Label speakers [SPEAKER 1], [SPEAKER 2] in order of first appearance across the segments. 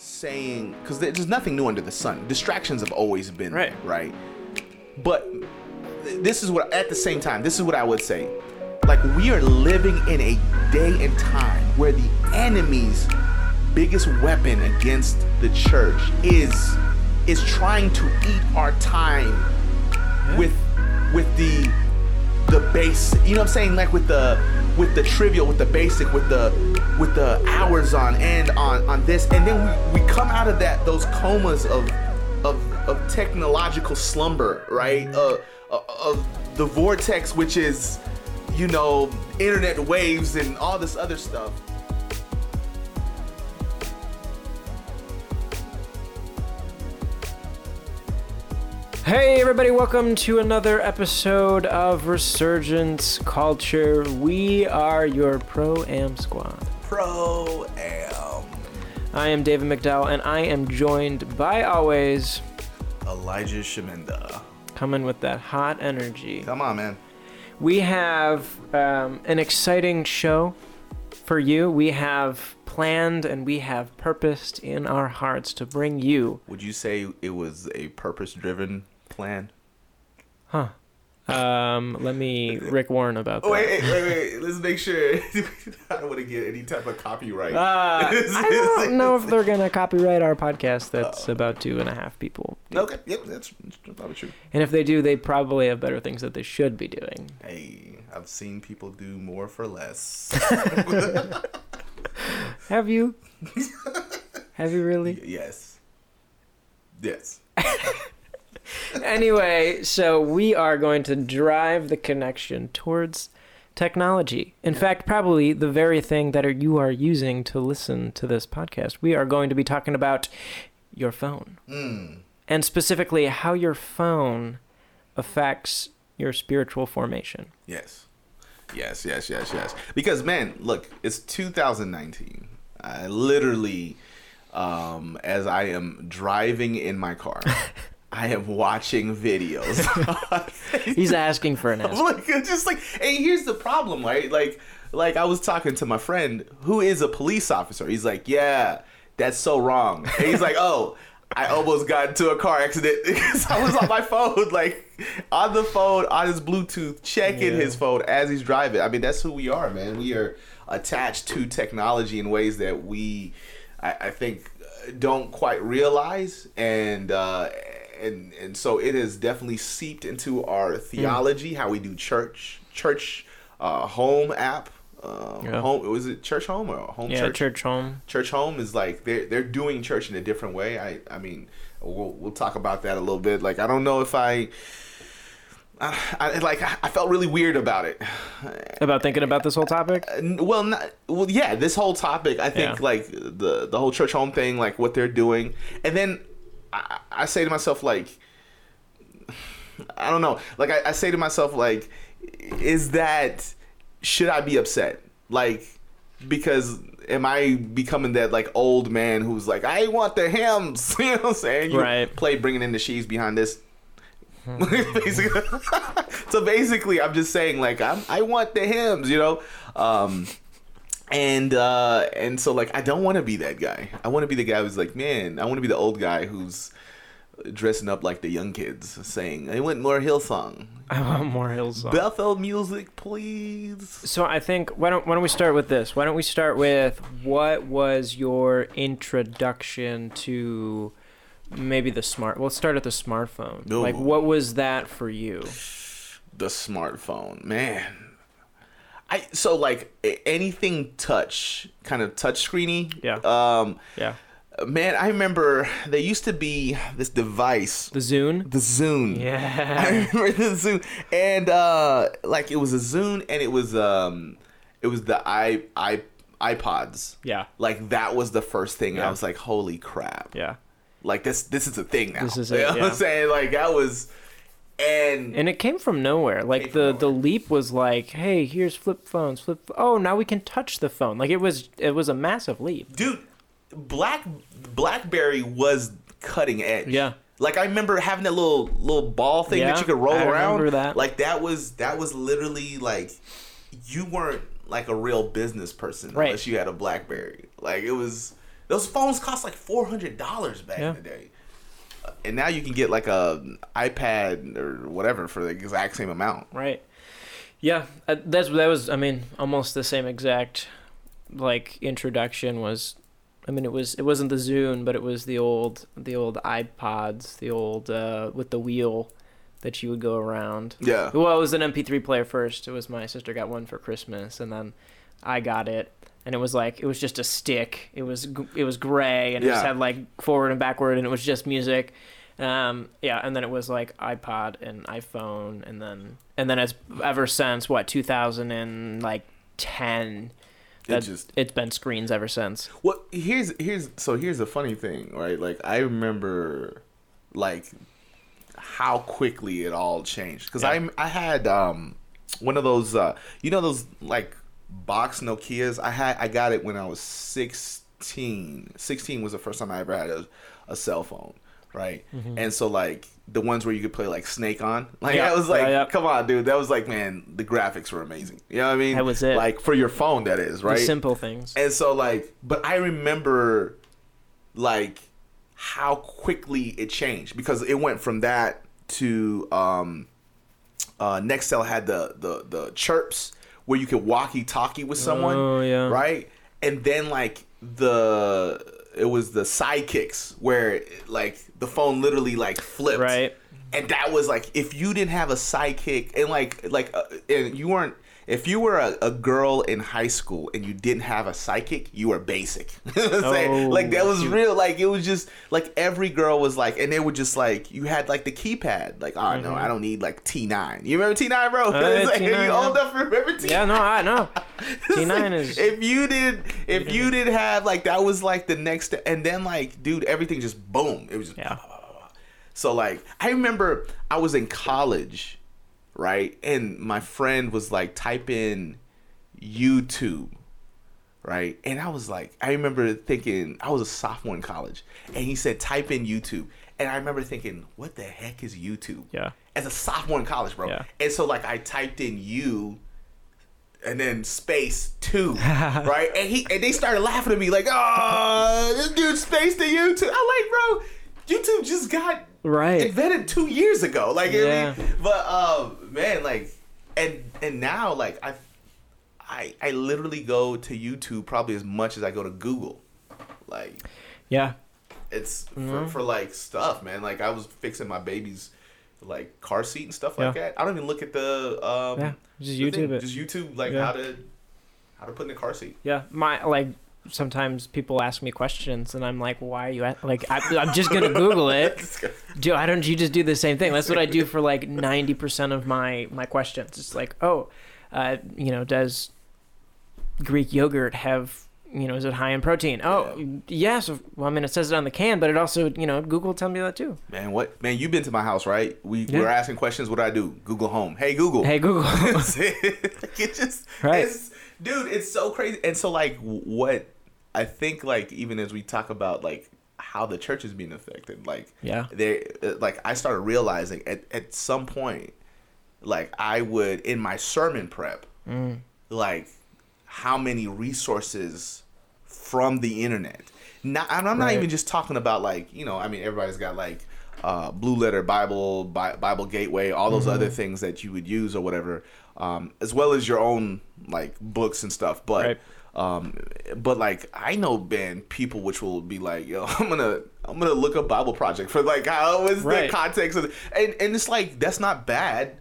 [SPEAKER 1] saying because there's nothing new under the sun. Distractions have always been
[SPEAKER 2] Right.
[SPEAKER 1] right. But this is what at the same time, this is what I would say. Like we are living in a day and time where the enemy's biggest weapon against the church is is trying to eat our time with with the the base you know what i'm saying like with the with the trivial with the basic with the with the hours on end on on this and then we, we come out of that those comas of of of technological slumber right uh, uh, of the vortex which is you know internet waves and all this other stuff
[SPEAKER 2] Hey, everybody, welcome to another episode of Resurgence Culture. We are your Pro Am Squad.
[SPEAKER 1] Pro am
[SPEAKER 2] I am David McDowell, and I am joined by always
[SPEAKER 1] elijah shemenda
[SPEAKER 2] coming with that hot energy.
[SPEAKER 1] come on man
[SPEAKER 2] We have um, an exciting show for you. We have planned and we have purposed in our hearts to bring you.
[SPEAKER 1] would you say it was a purpose driven plan
[SPEAKER 2] Huh. Um, let me Rick Warren about that.
[SPEAKER 1] Wait, wait, wait, wait. Let's make sure. I don't want to get any type of copyright.
[SPEAKER 2] Uh, I don't know if they're gonna copyright our podcast. That's about two and a half people.
[SPEAKER 1] okay, yep, that's, that's probably true.
[SPEAKER 2] And if they do, they probably have better things that they should be doing.
[SPEAKER 1] Hey, I've seen people do more for less.
[SPEAKER 2] Have you? have you really?
[SPEAKER 1] yes. Yes.
[SPEAKER 2] Anyway, so we are going to drive the connection towards technology. In fact, probably the very thing that are, you are using to listen to this podcast. We are going to be talking about your phone.
[SPEAKER 1] Mm.
[SPEAKER 2] And specifically how your phone affects your spiritual formation.
[SPEAKER 1] Yes. Yes, yes, yes, yes. Because man, look, it's 2019. I literally, um, as I am driving in my car, I am watching videos.
[SPEAKER 2] He's asking for an answer.
[SPEAKER 1] like, just like, hey, here's the problem, right? Like, like I was talking to my friend who is a police officer. He's like, yeah, that's so wrong. And he's like, oh, I almost got into a car accident because I was on my phone, like on the phone, on his Bluetooth, checking
[SPEAKER 2] Yeah.
[SPEAKER 1] his phone as he's driving. I mean, that's who we are, man. We are attached to technology in ways that we, I, I think, uh, don't quite realize, and uh, and and so it has definitely seeped into our theology, how we do church, church, uh, home app. Uh,
[SPEAKER 2] Yeah.
[SPEAKER 1] Home was it church home or home
[SPEAKER 2] Yeah,
[SPEAKER 1] church?
[SPEAKER 2] church home.
[SPEAKER 1] church home is like they're they're doing church in a different way. I I mean we'll we'll talk about that a little bit. Like I don't know if I. I, I like I felt really weird about it.
[SPEAKER 2] About thinking about this whole topic?
[SPEAKER 1] Uh, Well, not well. Yeah, this whole topic. I think
[SPEAKER 2] Yeah.
[SPEAKER 1] like the the whole church home thing, like what they're doing, and then I, I say to myself like, I don't know. Like I, I say to myself like, is that should I be upset? Like because am I becoming that like old man who's like I want the hymns? You know what I'm saying? You
[SPEAKER 2] Right.
[SPEAKER 1] Play bringing in the sheaves behind this. basically. so basically, I'm just saying like I'm, I want the hymns, you know. Um, and uh, and so like I don't want to be that guy. I want to be the guy who's like, man, I want to be the old guy who's dressing up like the young kids, saying, "I want more Hillsong,
[SPEAKER 2] I want more Hillsong.
[SPEAKER 1] Bethel music, please."
[SPEAKER 2] So I think why don't why don't we start with this? Why don't we start with what was your introduction to maybe the smart? Let's start at the smartphone. Like what was that for you?
[SPEAKER 1] the smartphone, man. I so like anything touch, kind of touch screeny.
[SPEAKER 2] Yeah.
[SPEAKER 1] Um,
[SPEAKER 2] Yeah,
[SPEAKER 1] man, I remember there used to be this device,
[SPEAKER 2] the Zune.
[SPEAKER 1] the Zune.
[SPEAKER 2] Yeah.
[SPEAKER 1] I remember the Zune, and uh, like it was a Zune, and it was um, it was the i i iPods.
[SPEAKER 2] yeah,
[SPEAKER 1] Like that was the first thing.
[SPEAKER 2] Yeah.
[SPEAKER 1] I was like, holy crap!
[SPEAKER 2] yeah.
[SPEAKER 1] Like this this is a thing now.
[SPEAKER 2] This is
[SPEAKER 1] you
[SPEAKER 2] it,
[SPEAKER 1] know what. I'm saying? Like that was, and
[SPEAKER 2] And it came from nowhere. Like the
[SPEAKER 1] from
[SPEAKER 2] the leap was like, hey, here's flip phones. Flip. Oh, now we can touch the phone. Like it was it was a massive leap.
[SPEAKER 1] dude black blackberry was cutting edge
[SPEAKER 2] Yeah.
[SPEAKER 1] like i remember having that little little ball thing
[SPEAKER 2] Yeah,
[SPEAKER 1] that you could roll
[SPEAKER 2] I
[SPEAKER 1] around
[SPEAKER 2] remember that.
[SPEAKER 1] like that was that was literally like you weren't like a real business person
[SPEAKER 2] Right.
[SPEAKER 1] unless you had a blackberry like it was Those phones cost like four hundred dollars back
[SPEAKER 2] Yeah.
[SPEAKER 1] in the day, and now you can get like a iPad or whatever for the exact same amount.
[SPEAKER 2] Right. Yeah, uh, that's that was. I mean, almost the same exact like introduction was. I mean, it was it wasn't the Zune, but it was the old the old iPods, the old uh, with the wheel that you would go around.
[SPEAKER 1] Yeah,
[SPEAKER 2] Well, it was an MP3 player first. It was my sister got one for Christmas, and then I got it, and it was like it was just a stick. It was it was gray, and it just had like forward and backward, and it was just music. Um, yeah, and then it was like iPod and iPhone, and then and then it's ever since what 2000 and like 10.
[SPEAKER 1] it just
[SPEAKER 2] it's been screens ever since.
[SPEAKER 1] Well, here's here's so here's the funny thing, right? Like I remember, like how quickly it all changed because
[SPEAKER 2] Yeah.
[SPEAKER 1] I I had um one of those uh you know those like box Nokia's I had I got it when I was 16 16 was the first time I ever had a, a cell phone right and so like the ones where you could play like Snake on like
[SPEAKER 2] Yeah.
[SPEAKER 1] I was like
[SPEAKER 2] Yeah, yeah.
[SPEAKER 1] come on dude that was like man the graphics were amazing you know what I mean
[SPEAKER 2] That was it.
[SPEAKER 1] like for your phone that is
[SPEAKER 2] The
[SPEAKER 1] right
[SPEAKER 2] simple things.
[SPEAKER 1] and so like, but I remember like how quickly it changed because it went from that to um uh Nextel had the the the chirps where you could walkie talkie with someone,
[SPEAKER 2] Oh, yeah.
[SPEAKER 1] right? And then like the it was the sidekicks where like the phone literally like flipped
[SPEAKER 2] Right.
[SPEAKER 1] and that was like if you didn't have a sidekick and like like uh, and you weren't if you were a, a girl in high school and you didn't have a sidekick, you were basic You know what I'm saying?
[SPEAKER 2] Oh,
[SPEAKER 1] like that was real like it was just like every girl was like and they were just like you had like the keypad like oh no i don't need like t9 you remember t9 bro
[SPEAKER 2] Mm-hmm. Oh, yeah,
[SPEAKER 1] like,
[SPEAKER 2] T9,
[SPEAKER 1] you
[SPEAKER 2] yeah.
[SPEAKER 1] old enough to remember t9
[SPEAKER 2] Yeah, no, I know. T9
[SPEAKER 1] like,
[SPEAKER 2] is-
[SPEAKER 1] if you did if you did have like that was like the next and then like dude everything just boom it was just
[SPEAKER 2] Yeah.
[SPEAKER 1] so like I remember I was in college, right? And my friend was like type in YouTube, right? And I was like I remember thinking I was a sophomore in college and he said type in YouTube. And I remember thinking, what the heck is YouTube?
[SPEAKER 2] Yeah.
[SPEAKER 1] As a sophomore in college, bro.
[SPEAKER 2] Yeah.
[SPEAKER 1] And so like I typed in you and then space two, right? And he and they started laughing at me like, oh, this dude spaced the YouTube. I'm like, bro, just got
[SPEAKER 2] Right.
[SPEAKER 1] invented two years ago. Like, I
[SPEAKER 2] Yeah.
[SPEAKER 1] mean, but um, man, like, and and now like I, I I literally go to YouTube probably as much as I go to Google. Like,
[SPEAKER 2] Yeah.
[SPEAKER 1] it's
[SPEAKER 2] Mm-hmm.
[SPEAKER 1] for, for like stuff, man. Like I was fixing my baby's like car seat and stuff like
[SPEAKER 2] Yeah.
[SPEAKER 1] that. I don't even look at the um
[SPEAKER 2] Yeah, just
[SPEAKER 1] the thing.
[SPEAKER 2] YouTube it.
[SPEAKER 1] Just YouTube like
[SPEAKER 2] Yeah.
[SPEAKER 1] how to how to put in the car seat.
[SPEAKER 2] Yeah, my like sometimes people ask me questions and I'm like, why are you at, like I, I'm just gonna Google it. Do I don't you just do the same thing? That's what I do for like ninety percent of my my questions. It's like, oh, uh, you know, does Greek yogurt have you know is it high in protein? Oh, yes. Well, I mean, it says it on the can, but it also you know Google tell me that too.
[SPEAKER 1] Man, what man, you've been to my house, right? We
[SPEAKER 2] Yeah.
[SPEAKER 1] we're asking questions. What do I do? Google Home. Hey Google.
[SPEAKER 2] Hey Google.
[SPEAKER 1] It just
[SPEAKER 2] Right.
[SPEAKER 1] Dude it's so crazy and so like what i think like even as we talk about like how the church is being affected like
[SPEAKER 2] Yeah.
[SPEAKER 1] they uh, like i started realizing at, at some point like i would in my sermon prep
[SPEAKER 2] Mm.
[SPEAKER 1] like how many resources from the internet not, and i'm not
[SPEAKER 2] Right.
[SPEAKER 1] even just talking about like you know i mean everybody's got like uh, blue letter bible Bi- bible gateway all those
[SPEAKER 2] Mm-hmm.
[SPEAKER 1] other things that you would use or whatever um, as well as your own like books and stuff but
[SPEAKER 2] Right.
[SPEAKER 1] um, but like i know man people which will be like yo i'm gonna i'm gonna look up bible project for like how is
[SPEAKER 2] Right.
[SPEAKER 1] the context of and, and it's like that's not bad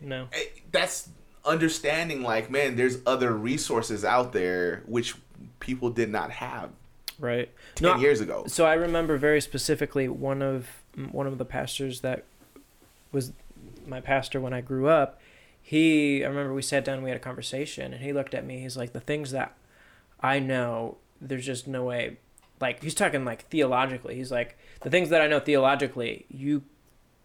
[SPEAKER 2] No.
[SPEAKER 1] Eh, that's understanding like man there's other resources out there which people did not have
[SPEAKER 2] Right.
[SPEAKER 1] 10
[SPEAKER 2] No,
[SPEAKER 1] years ago
[SPEAKER 2] So I remember very specifically one of one of the pastors that was my pastor when I grew up. He, I remember we sat down, and we had a conversation, and he looked at me. He's like, "The things that I know, there's just no way." Like he's talking like theologically. He's like, "The things that I know theologically, you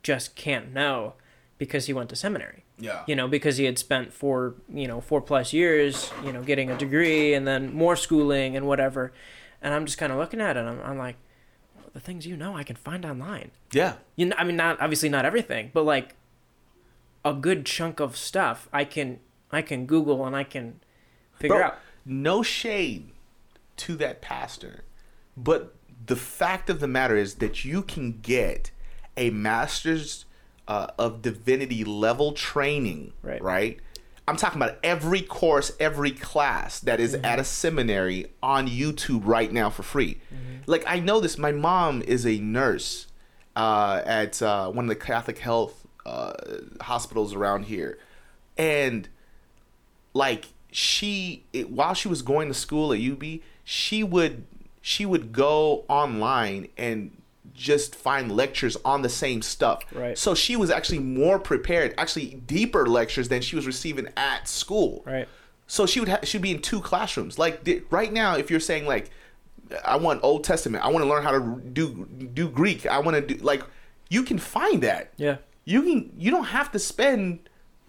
[SPEAKER 2] just can't know because he went to seminary."
[SPEAKER 1] yeah
[SPEAKER 2] you know, because he had spent four, you know, four plus years, you know, getting a degree and then more schooling and whatever. And I'm just kind of looking at it. And I'm, I'm like, the things you know, I can find online.
[SPEAKER 1] yeah
[SPEAKER 2] You know, I mean, not obviously not everything, but like a good chunk of stuff I can I can Google and I can figure
[SPEAKER 1] Bro,
[SPEAKER 2] out.
[SPEAKER 1] no shade to that pastor But the fact of the matter is that you can get a master's uh, of divinity level training,
[SPEAKER 2] Right.
[SPEAKER 1] right? I'm talking about every course, every class that is at a seminary on YouTube right now for free. Like I know this. My mom is a nurse uh, at uh, one of the Catholic health uh, hospitals around here, and like she it, while she was going to school at UB, she would she would go online and just find lectures on the same stuff.
[SPEAKER 2] Right.
[SPEAKER 1] So she was actually more prepared, actually deeper lectures than she was receiving at school.
[SPEAKER 2] Right.
[SPEAKER 1] So she would ha- she'd be in two classrooms. Like the, right now, if you're saying like, I want Old Testament, I want to learn how to do do Greek. I want to do like, you can find that.
[SPEAKER 2] Yeah.
[SPEAKER 1] You can. You don't have to spend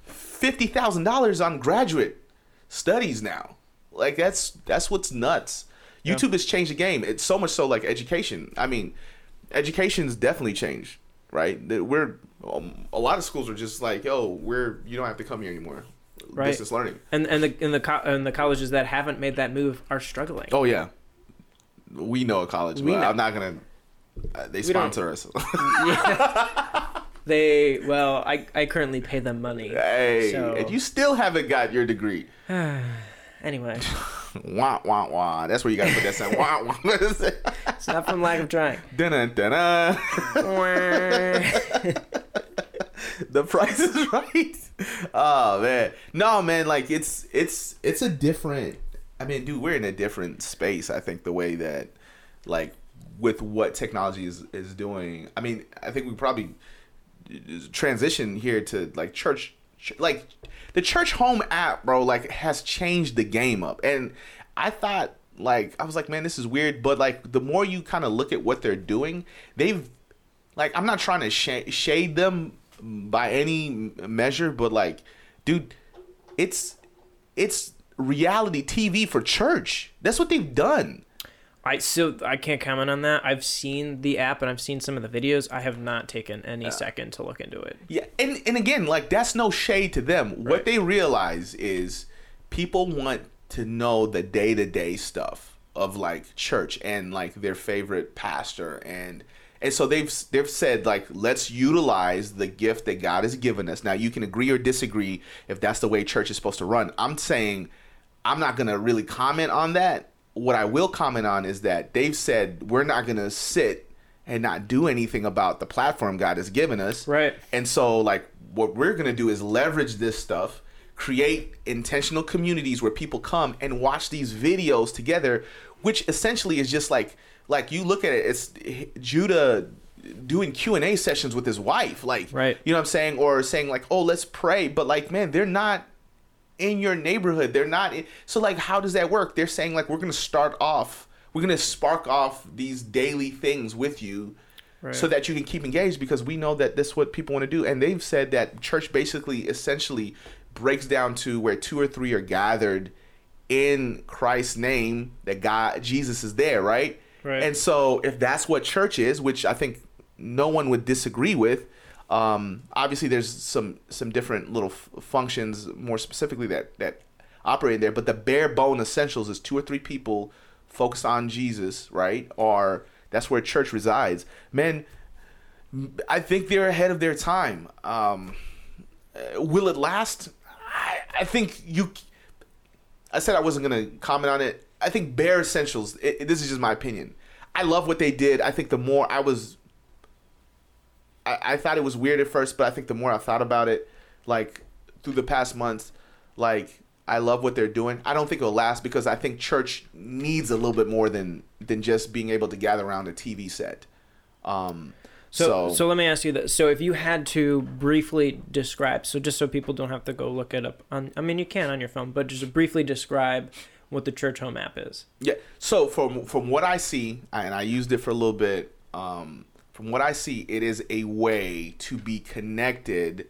[SPEAKER 1] fifty thousand dollars on graduate studies now. Like that's that's what's nuts. YouTube has changed the game. It's so much so like education. I mean, education's definitely changed. Right? That We're um, a lot of schools are just like, yo, we're you don't have to come here anymore.
[SPEAKER 2] Right.
[SPEAKER 1] Distance learning.
[SPEAKER 2] And and the and the co- and the colleges that haven't made that move are struggling.
[SPEAKER 1] Oh yeah, we know a college,
[SPEAKER 2] We
[SPEAKER 1] but
[SPEAKER 2] know.
[SPEAKER 1] I'm not gonna. Uh, they
[SPEAKER 2] We
[SPEAKER 1] sponsor us.
[SPEAKER 2] They well, I I currently pay them money.
[SPEAKER 1] hey,
[SPEAKER 2] So-
[SPEAKER 1] and you still haven't got your degree.
[SPEAKER 2] Anyway,
[SPEAKER 1] Wah wah wah. That's where you gotta put that sound. Wah wah.
[SPEAKER 2] it's not from lack of trying.
[SPEAKER 1] Dun dun The price is right. Oh man, no man. Like it's it's it's a different. I mean, dude, we're in a different space. I think the way that, like, with what technology is is doing. I mean, I think we probably transition here to like church like the church home app bro like has changed the game up. And i thought like i was like man this is weird. But like the more you kind of look at what they're doing they've like i'm not trying to sh- shade them by any measure but like dude it's it's reality tv for church. That's what they've done
[SPEAKER 2] I still I can't comment on that. I've seen the app and I've seen some of the videos. I have not taken any second to look into it.
[SPEAKER 1] Yeah, and and again, like that's no shade to them. What they realize is people want to know the day to day stuff of like church and like their favorite pastor and and so they've they've said like let's utilize the gift that God has given us. Now you can agree or disagree if that's the way church is supposed to run. I'm saying I'm not gonna really comment on that. What I will comment on is that they've said we're not gonna sit and not do anything about the platform God has given us.
[SPEAKER 2] Right.
[SPEAKER 1] And so, like, what we're gonna do is leverage this stuff, create intentional communities where people come and watch these videos together, which essentially is just like, like you look at it, it's Judah doing Q and A sessions with his wife, like,
[SPEAKER 2] Right.
[SPEAKER 1] You know what I'm saying, or saying like, oh, let's pray, but like, man, they're not in your neighborhood. They're not. In, so like, how does that work? They're saying like, we're gonna start off, we're gonna spark off these daily things with you
[SPEAKER 2] Right.
[SPEAKER 1] so that you can keep engaged because we know that that's what people want to do and they've said that church basically essentially breaks down to where two or three are gathered in christ's name that god jesus is there right
[SPEAKER 2] Right.
[SPEAKER 1] and so if that's what church is which i think no one would disagree with um, obviously there's some some different little f- functions more specifically that that operate there but the bare bone essentials is two or three people focused on jesus right or that's where church resides. Man i think they're ahead of their time. Um, will it last? I, I think you i said i wasn't to comment on it. I think bare essentials it, it- this is just my opinion. I love what they did. I think the more i was I, I thought it was weird at first, but I think the more I thought about it, like through the past months, like I love what they're doing. I don't think it'll last because I think church needs a little bit more than than just being able to gather around a TV set. Um,
[SPEAKER 2] So,
[SPEAKER 1] so,
[SPEAKER 2] so let me ask you this: So, if you had to briefly describe, so just so people don't have to go look it up on, I mean, you can on your phone, but just briefly describe what the Church Home app is.
[SPEAKER 1] Yeah. So from from what I see, and I used it for a little bit. Um, from what I see, it is a way to be connected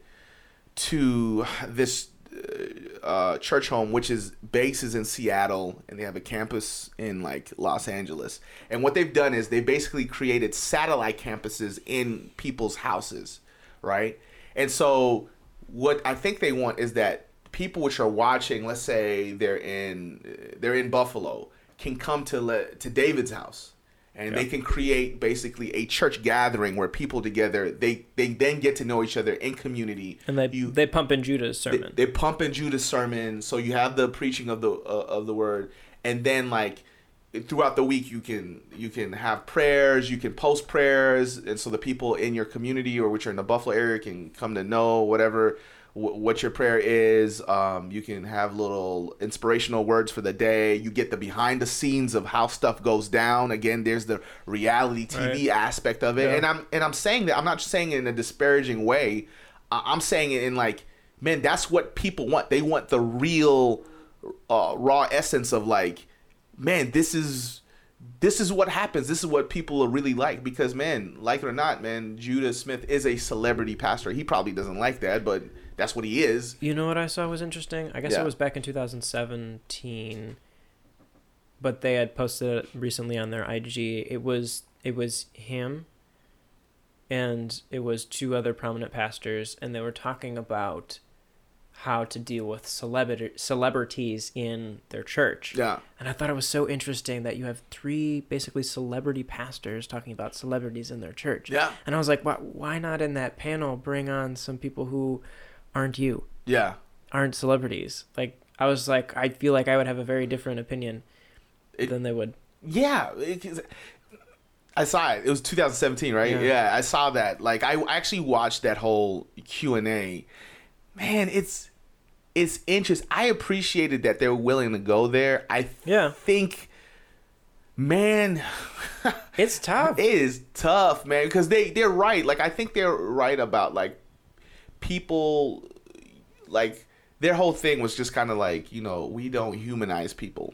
[SPEAKER 1] to this uh, uh, church home, which is bases in Seattle, and they have a campus in like Los Angeles. And what they've done is they basically created satellite campuses in people's houses, right? And so what I think they want is that people which are watching, let's say they're in they're in Buffalo, can come to le- to David's house and
[SPEAKER 2] Yeah.
[SPEAKER 1] they can create basically a church gathering where people together they they then get to know each other in community.
[SPEAKER 2] And they
[SPEAKER 1] you
[SPEAKER 2] they pump in Judah's
[SPEAKER 1] they,
[SPEAKER 2] sermon.
[SPEAKER 1] they pump in Judah's sermon, so you have the preaching of the uh, of the word, and then like throughout the week you can you can have prayers, you can post prayers, and so the people in your community or which are in the Buffalo area can come to know whatever wh- what your prayer is. Um, you can have little inspirational words for the day. You get the behind the scenes of how stuff goes down. Again, there's the reality TV
[SPEAKER 2] Right.
[SPEAKER 1] aspect of it,
[SPEAKER 2] Yeah.
[SPEAKER 1] and I'm and I'm saying that I'm not saying it in a disparaging way. I- I'm saying it in like, man, that's what people want. They want the real, uh, raw essence of like, man, this is this is what happens. This is what people are really like because, man, like it or not, man, Judah Smith is a celebrity pastor. He probably doesn't like that, but that's what he is.
[SPEAKER 2] You know what I saw was interesting? I guess
[SPEAKER 1] Yeah.
[SPEAKER 2] it was back in 2017, but they had posted it recently on their IG. It was it was him, and it was two other prominent pastors, and they were talking about how to deal with celebrity celebrities in their church.
[SPEAKER 1] Yeah,
[SPEAKER 2] And I thought it was so interesting that you have three basically celebrity pastors talking about celebrities in their church.
[SPEAKER 1] yeah,
[SPEAKER 2] And I was like, why, why not in that panel bring on some people who aren't you?
[SPEAKER 1] yeah.
[SPEAKER 2] aren't celebrities. Like I was like, I feel like I would have a very different opinion
[SPEAKER 1] It-
[SPEAKER 2] than they would.
[SPEAKER 1] Yeah, it- I saw it. It was 2017, right?
[SPEAKER 2] Yeah.
[SPEAKER 1] Yeah. I saw that. Like I actually watched that whole Q and A. Man, it's it's interesting. I appreciated that they were willing to go there. I
[SPEAKER 2] Yeah.
[SPEAKER 1] think, man,
[SPEAKER 2] It's tough.
[SPEAKER 1] it is tough, man, because they they're right. Like I think they're right about like people, like their whole thing was just kind of like you know we don't humanize people,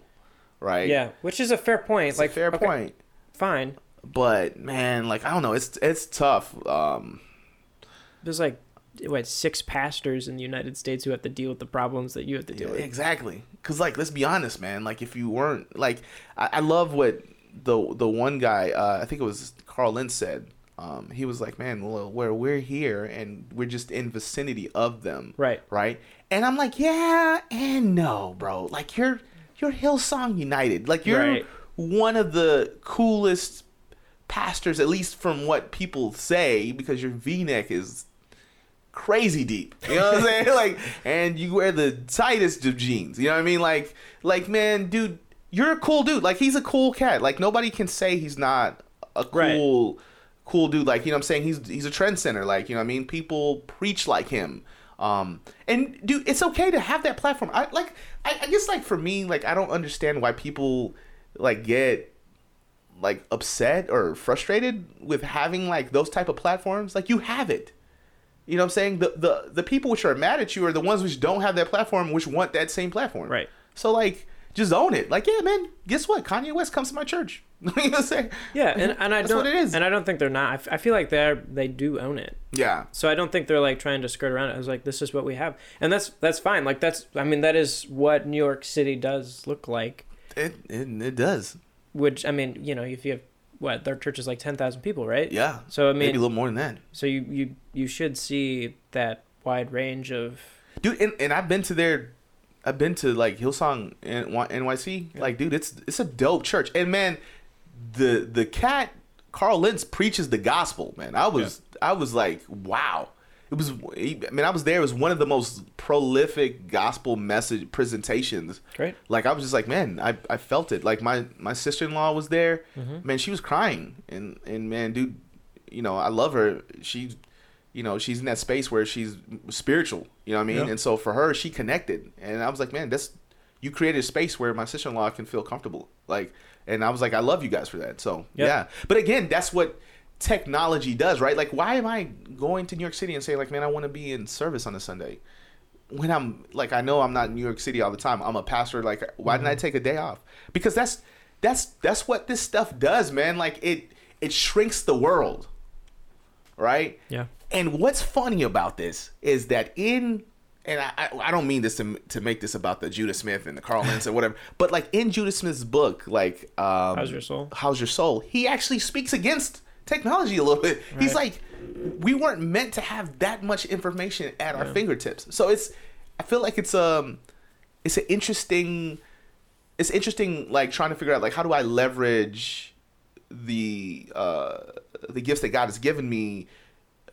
[SPEAKER 1] right?
[SPEAKER 2] yeah, which is a fair point.
[SPEAKER 1] It's
[SPEAKER 2] like
[SPEAKER 1] a fair
[SPEAKER 2] okay,
[SPEAKER 1] point.
[SPEAKER 2] Fine.
[SPEAKER 1] but man like i don't know it's it's tough um
[SPEAKER 2] There's like what six pastors in the United States who have to deal with the problems that you have to deal with.
[SPEAKER 1] exactly because like let's be honest man like if you weren't like i, I love what the the one guy uh i think it was carl lentz said um he was like man well where we're here and we're just in vicinity of them.
[SPEAKER 2] Right.
[SPEAKER 1] right? And i'm like yeah and no bro. Like you're you're hillsong united. Like you're
[SPEAKER 2] Right.
[SPEAKER 1] one of the coolest pastors at least from what people say because your v-neck is crazy deep. You know what i'm saying? Like and you wear the tightest of jeans. You know what i mean? Like like man dude you're a cool dude. Like he's a cool cat. Like nobody can say he's not a
[SPEAKER 2] Right.
[SPEAKER 1] Cool dude like you know i'm saying? He's he's a trend center like you know what i mean? People preach like him. Um and dude it's okay to have that platform. I like I, I guess like for me like i don't understand why people like get like upset or frustrated with having like those type of platforms. Like you have it. You know what i'm saying? The the, the people which are mad at you are the ones which don't have that platform which want that same platform.
[SPEAKER 2] Right.
[SPEAKER 1] so like just own it like yeah man guess what kanye west comes to my church you know what i'm saying
[SPEAKER 2] Yeah, and, and I don't
[SPEAKER 1] what it is.
[SPEAKER 2] and I don't think they're not. I, f- I feel like they're they do own it.
[SPEAKER 1] yeah
[SPEAKER 2] So I don't think they're like trying to skirt around it. I was like, this is what we have, and that's that's fine. Like that's I mean that is what New York City does look like.
[SPEAKER 1] it it, it does
[SPEAKER 2] Which I mean, you know, if you have what their church is like ten thousand people, right?
[SPEAKER 1] yeah
[SPEAKER 2] So I mean,
[SPEAKER 1] maybe a little more than that
[SPEAKER 2] so you you you should see that wide range of
[SPEAKER 1] dude and, and i've been to their i've been to like hillsong nyc like dude it's it's a dope church. And man the the cat carl lentz preaches the gospel man. I was i was like wow. It was i mean i was there. It was one of the most prolific gospel message presentations.
[SPEAKER 2] Great.
[SPEAKER 1] like i was just like man i, I felt it. Like my my sister-in-law was there. Mm-hmm. Man she was crying. And and man dude you know i love her. She you know she's in that space where she's spiritual you know what i mean? And so for her she connected. And i was like man that's you created a space where my sister-in-law can feel comfortable. Like and i was like i love you guys for that. So
[SPEAKER 2] Yep.
[SPEAKER 1] yeah. But again that's what technology does right? Like why am i going to new york city and saying like man i want to be in service on a sunday? When i'm like i know i'm not in new york city all the time. I'm a pastor. Like why didn't i mm-hmm. take a day off? Because that's that's that's what this stuff does man. Like it it shrinks the world right?
[SPEAKER 2] Yeah.
[SPEAKER 1] And what's funny about this is that in and I, I, don't mean this to, to make this about the Judah Smith and the Carl Lentz or whatever, but like in Judah Smith's book, like um,
[SPEAKER 2] How's Your Soul?
[SPEAKER 1] How's Your Soul? He actually speaks against technology a little bit. He's like, we weren't meant to have that much information at our fingertips. So it's, I feel like it's um, it's an interesting, it's interesting like trying to figure out like how do I leverage the uh, the gifts that God has given me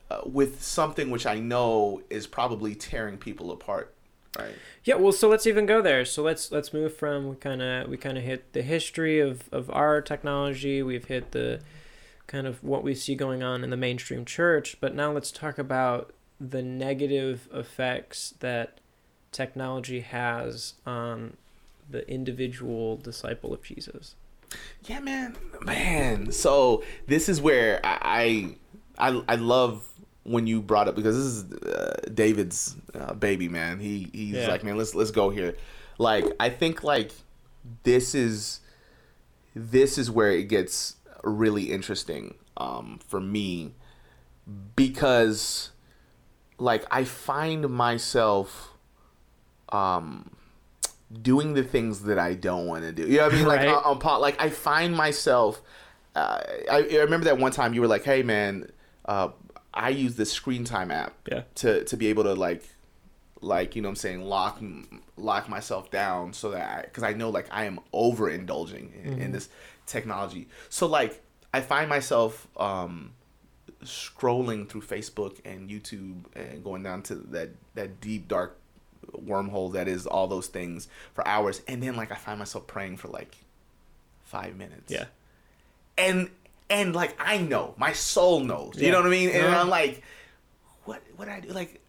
[SPEAKER 1] uh, with something which I know is probably tearing people apart. Right.
[SPEAKER 2] Yeah, well, so let's even go there. So let's let's move from we kind of we kind of hit the history of of our technology. We've hit the kind of what we see going on in the mainstream church, but now let's talk about the negative effects that technology has on the individual disciple of Jesus.
[SPEAKER 1] Yeah, man, man. So this is where I I I love when you brought up because this is uh, David's uh, baby, man. He he's
[SPEAKER 2] Yeah.
[SPEAKER 1] like, man, let's let's go here. Like I think like this is this is where it gets really interesting um, for me because like I find myself um doing the things that I don't want to do. You know what I mean? Like
[SPEAKER 2] Right.
[SPEAKER 1] on, on pot, like I find myself. Uh, I, I remember that one time you were like, "Hey, man, uh, I use this screen time app
[SPEAKER 2] Yeah.
[SPEAKER 1] to to be able to like, like you know, what I'm saying lock lock myself down so that because I, know like I am overindulging in, in this technology. So like I find myself um scrolling through Facebook and YouTube and going down to that that deep dark wormhole that is all those things for hours and then like I find myself praying for like 5 minutes.
[SPEAKER 2] Yeah.
[SPEAKER 1] And and like I know, my soul knows. You know what I mean? And
[SPEAKER 2] Yeah.
[SPEAKER 1] I'm like what what I do like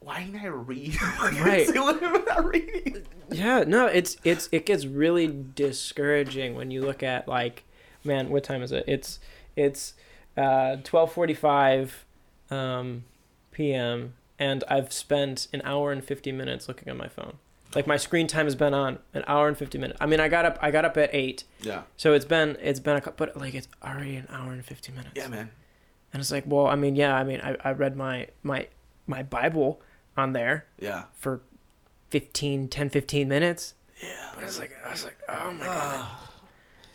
[SPEAKER 1] why didn't I read?
[SPEAKER 2] Right.
[SPEAKER 1] what am I reading?
[SPEAKER 2] Yeah, no, it's it's it gets really discouraging when you look at like, man, what time is it? It's it's uh, twelve forty five um, p.m. and I've spent an hour and fifty minutes looking at my phone. Like my screen time has been on an hour and fifty minutes. I mean, I got up I got up at eight,
[SPEAKER 1] Yeah.
[SPEAKER 2] so it's been it's been a cou- but like it's already an hour and fifty minutes.
[SPEAKER 1] Yeah, man.
[SPEAKER 2] And it's like, well, I mean, yeah, I mean, I, I read my my my Bible on there
[SPEAKER 1] Yeah.
[SPEAKER 2] for 15 10 15 minutes
[SPEAKER 1] Yeah.
[SPEAKER 2] but it's like i was like oh my god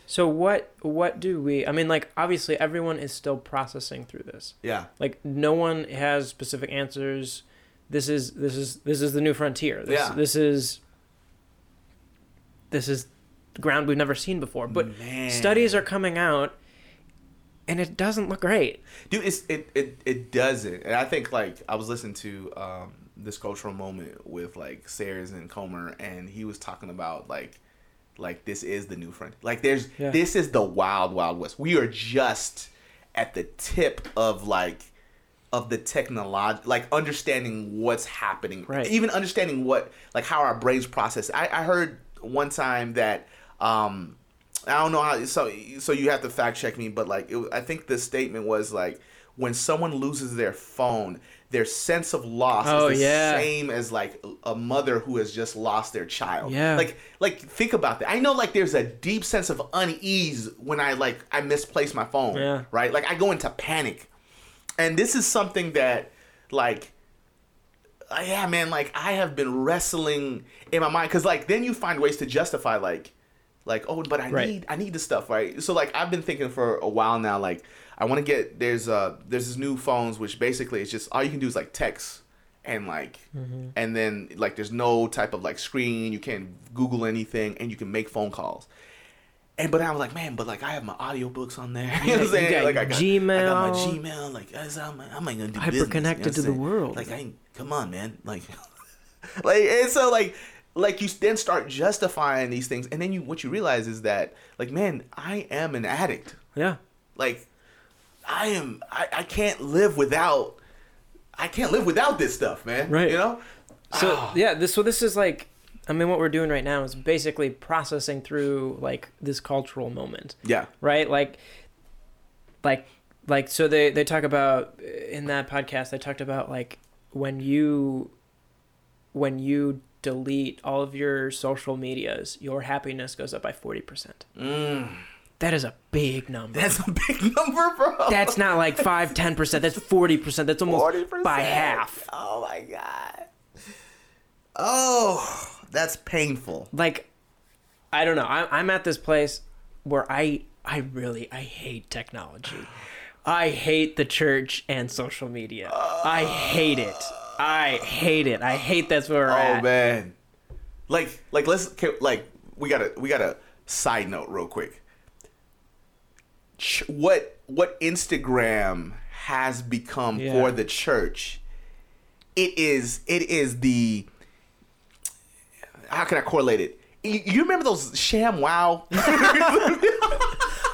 [SPEAKER 2] so what what do we i mean like obviously everyone is still processing through this
[SPEAKER 1] Yeah.
[SPEAKER 2] like no one has specific answers this is this is this is the new frontier this,
[SPEAKER 1] Yeah.
[SPEAKER 2] this is this is ground we've never seen before but
[SPEAKER 1] Man.
[SPEAKER 2] studies are coming out and it doesn't look great
[SPEAKER 1] dude it's it, it it doesn't and i think like i was listening to um this cultural moment with like sayers and comer and he was talking about like like this is the new front like there's
[SPEAKER 2] Yeah.
[SPEAKER 1] this is the wild wild west we are just at the tip of like of the technology like understanding what's happening
[SPEAKER 2] Right.
[SPEAKER 1] even understanding what like how our brains process i, I heard one time that um I don't know how. So so you have to fact check me, but like it, I think the statement was like when someone loses their phone, their sense of loss
[SPEAKER 2] Oh,
[SPEAKER 1] is the
[SPEAKER 2] yeah.
[SPEAKER 1] same as like a mother who has just lost their child.
[SPEAKER 2] Yeah.
[SPEAKER 1] Like like think about that. I know like there's a deep sense of unease when I like I misplace my phone.
[SPEAKER 2] Yeah.
[SPEAKER 1] Right. Like I go into panic, and this is something that like uh, yeah, man, like I have been wrestling in my mind because like then you find ways to justify like like oh but I
[SPEAKER 2] Right.
[SPEAKER 1] need I need this stuff right so like I've been thinking for a while now like I want to get there's uh there's this new phones which basically it's just all you can do is like text and like
[SPEAKER 2] Mm-hmm.
[SPEAKER 1] and then like there's no type of like screen you can't Google anything and you can make phone calls and but I was like, man, but like I have my audiobooks on there. You know what I'm saying? like I got, I got my
[SPEAKER 2] Gmail.
[SPEAKER 1] Gmail. Like I'm, I'm not gonna do
[SPEAKER 2] Hyper connected
[SPEAKER 1] you know
[SPEAKER 2] to the world.
[SPEAKER 1] Like I, come on, man. Like, like and so like, like you then start justifying these things, and then you what you realize is that like, man, I am an addict.
[SPEAKER 2] yeah
[SPEAKER 1] Like, I am. I, I can't live without. I can't live without this stuff, man.
[SPEAKER 2] Right.
[SPEAKER 1] You know.
[SPEAKER 2] So
[SPEAKER 1] Ah.
[SPEAKER 2] yeah, this so this is like, I mean, what we're doing right now is basically processing through like this cultural moment,
[SPEAKER 1] Yeah.
[SPEAKER 2] right? Like, like, like. So they they talk about in that podcast. They talked about like when you, when you delete all of your social medias, your happiness goes up by forty percent.
[SPEAKER 1] Mm,
[SPEAKER 2] That is a big number.
[SPEAKER 1] that's a big number, bro.
[SPEAKER 2] That's not like five, ten percent. That's forty percent. That's almost
[SPEAKER 1] 40%.
[SPEAKER 2] by half.
[SPEAKER 1] Oh my god. Oh, that's painful.
[SPEAKER 2] like i don't know I'm, I'm at this place where i i really i hate technology i hate the church and social media i hate it i hate it i hate that's where we're
[SPEAKER 1] Oh
[SPEAKER 2] at
[SPEAKER 1] man. Like like let's like we got to we gotta side note real quick. ch- what what Instagram has become
[SPEAKER 2] Yeah.
[SPEAKER 1] for the church, it is it is the how can I correlate it? You, you remember those sham wow?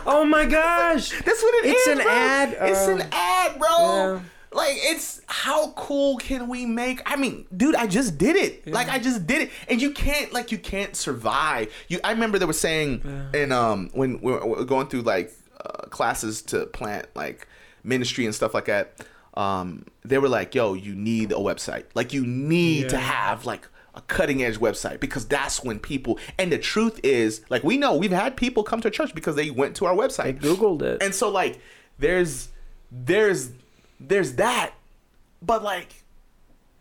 [SPEAKER 2] Oh my gosh!
[SPEAKER 1] That's what it
[SPEAKER 2] It's
[SPEAKER 1] is,
[SPEAKER 2] an
[SPEAKER 1] bro.
[SPEAKER 2] ad?
[SPEAKER 1] It's
[SPEAKER 2] Oh.
[SPEAKER 1] an ad, bro.
[SPEAKER 2] Yeah.
[SPEAKER 1] Like it's how cool can we make? I mean, dude, I just did it. Like I just did it, and you can't like you can't survive. You, I remember they were saying, and um, when we we're going through like uh, classes to plant like ministry and stuff like that, um, they were like, "Yo, you need a website. Like you need to have like." A cutting edge website because that's when people and the truth is like we know we've had people come to church because they went to our website
[SPEAKER 2] I googled it.
[SPEAKER 1] and so like there's there's there's that but like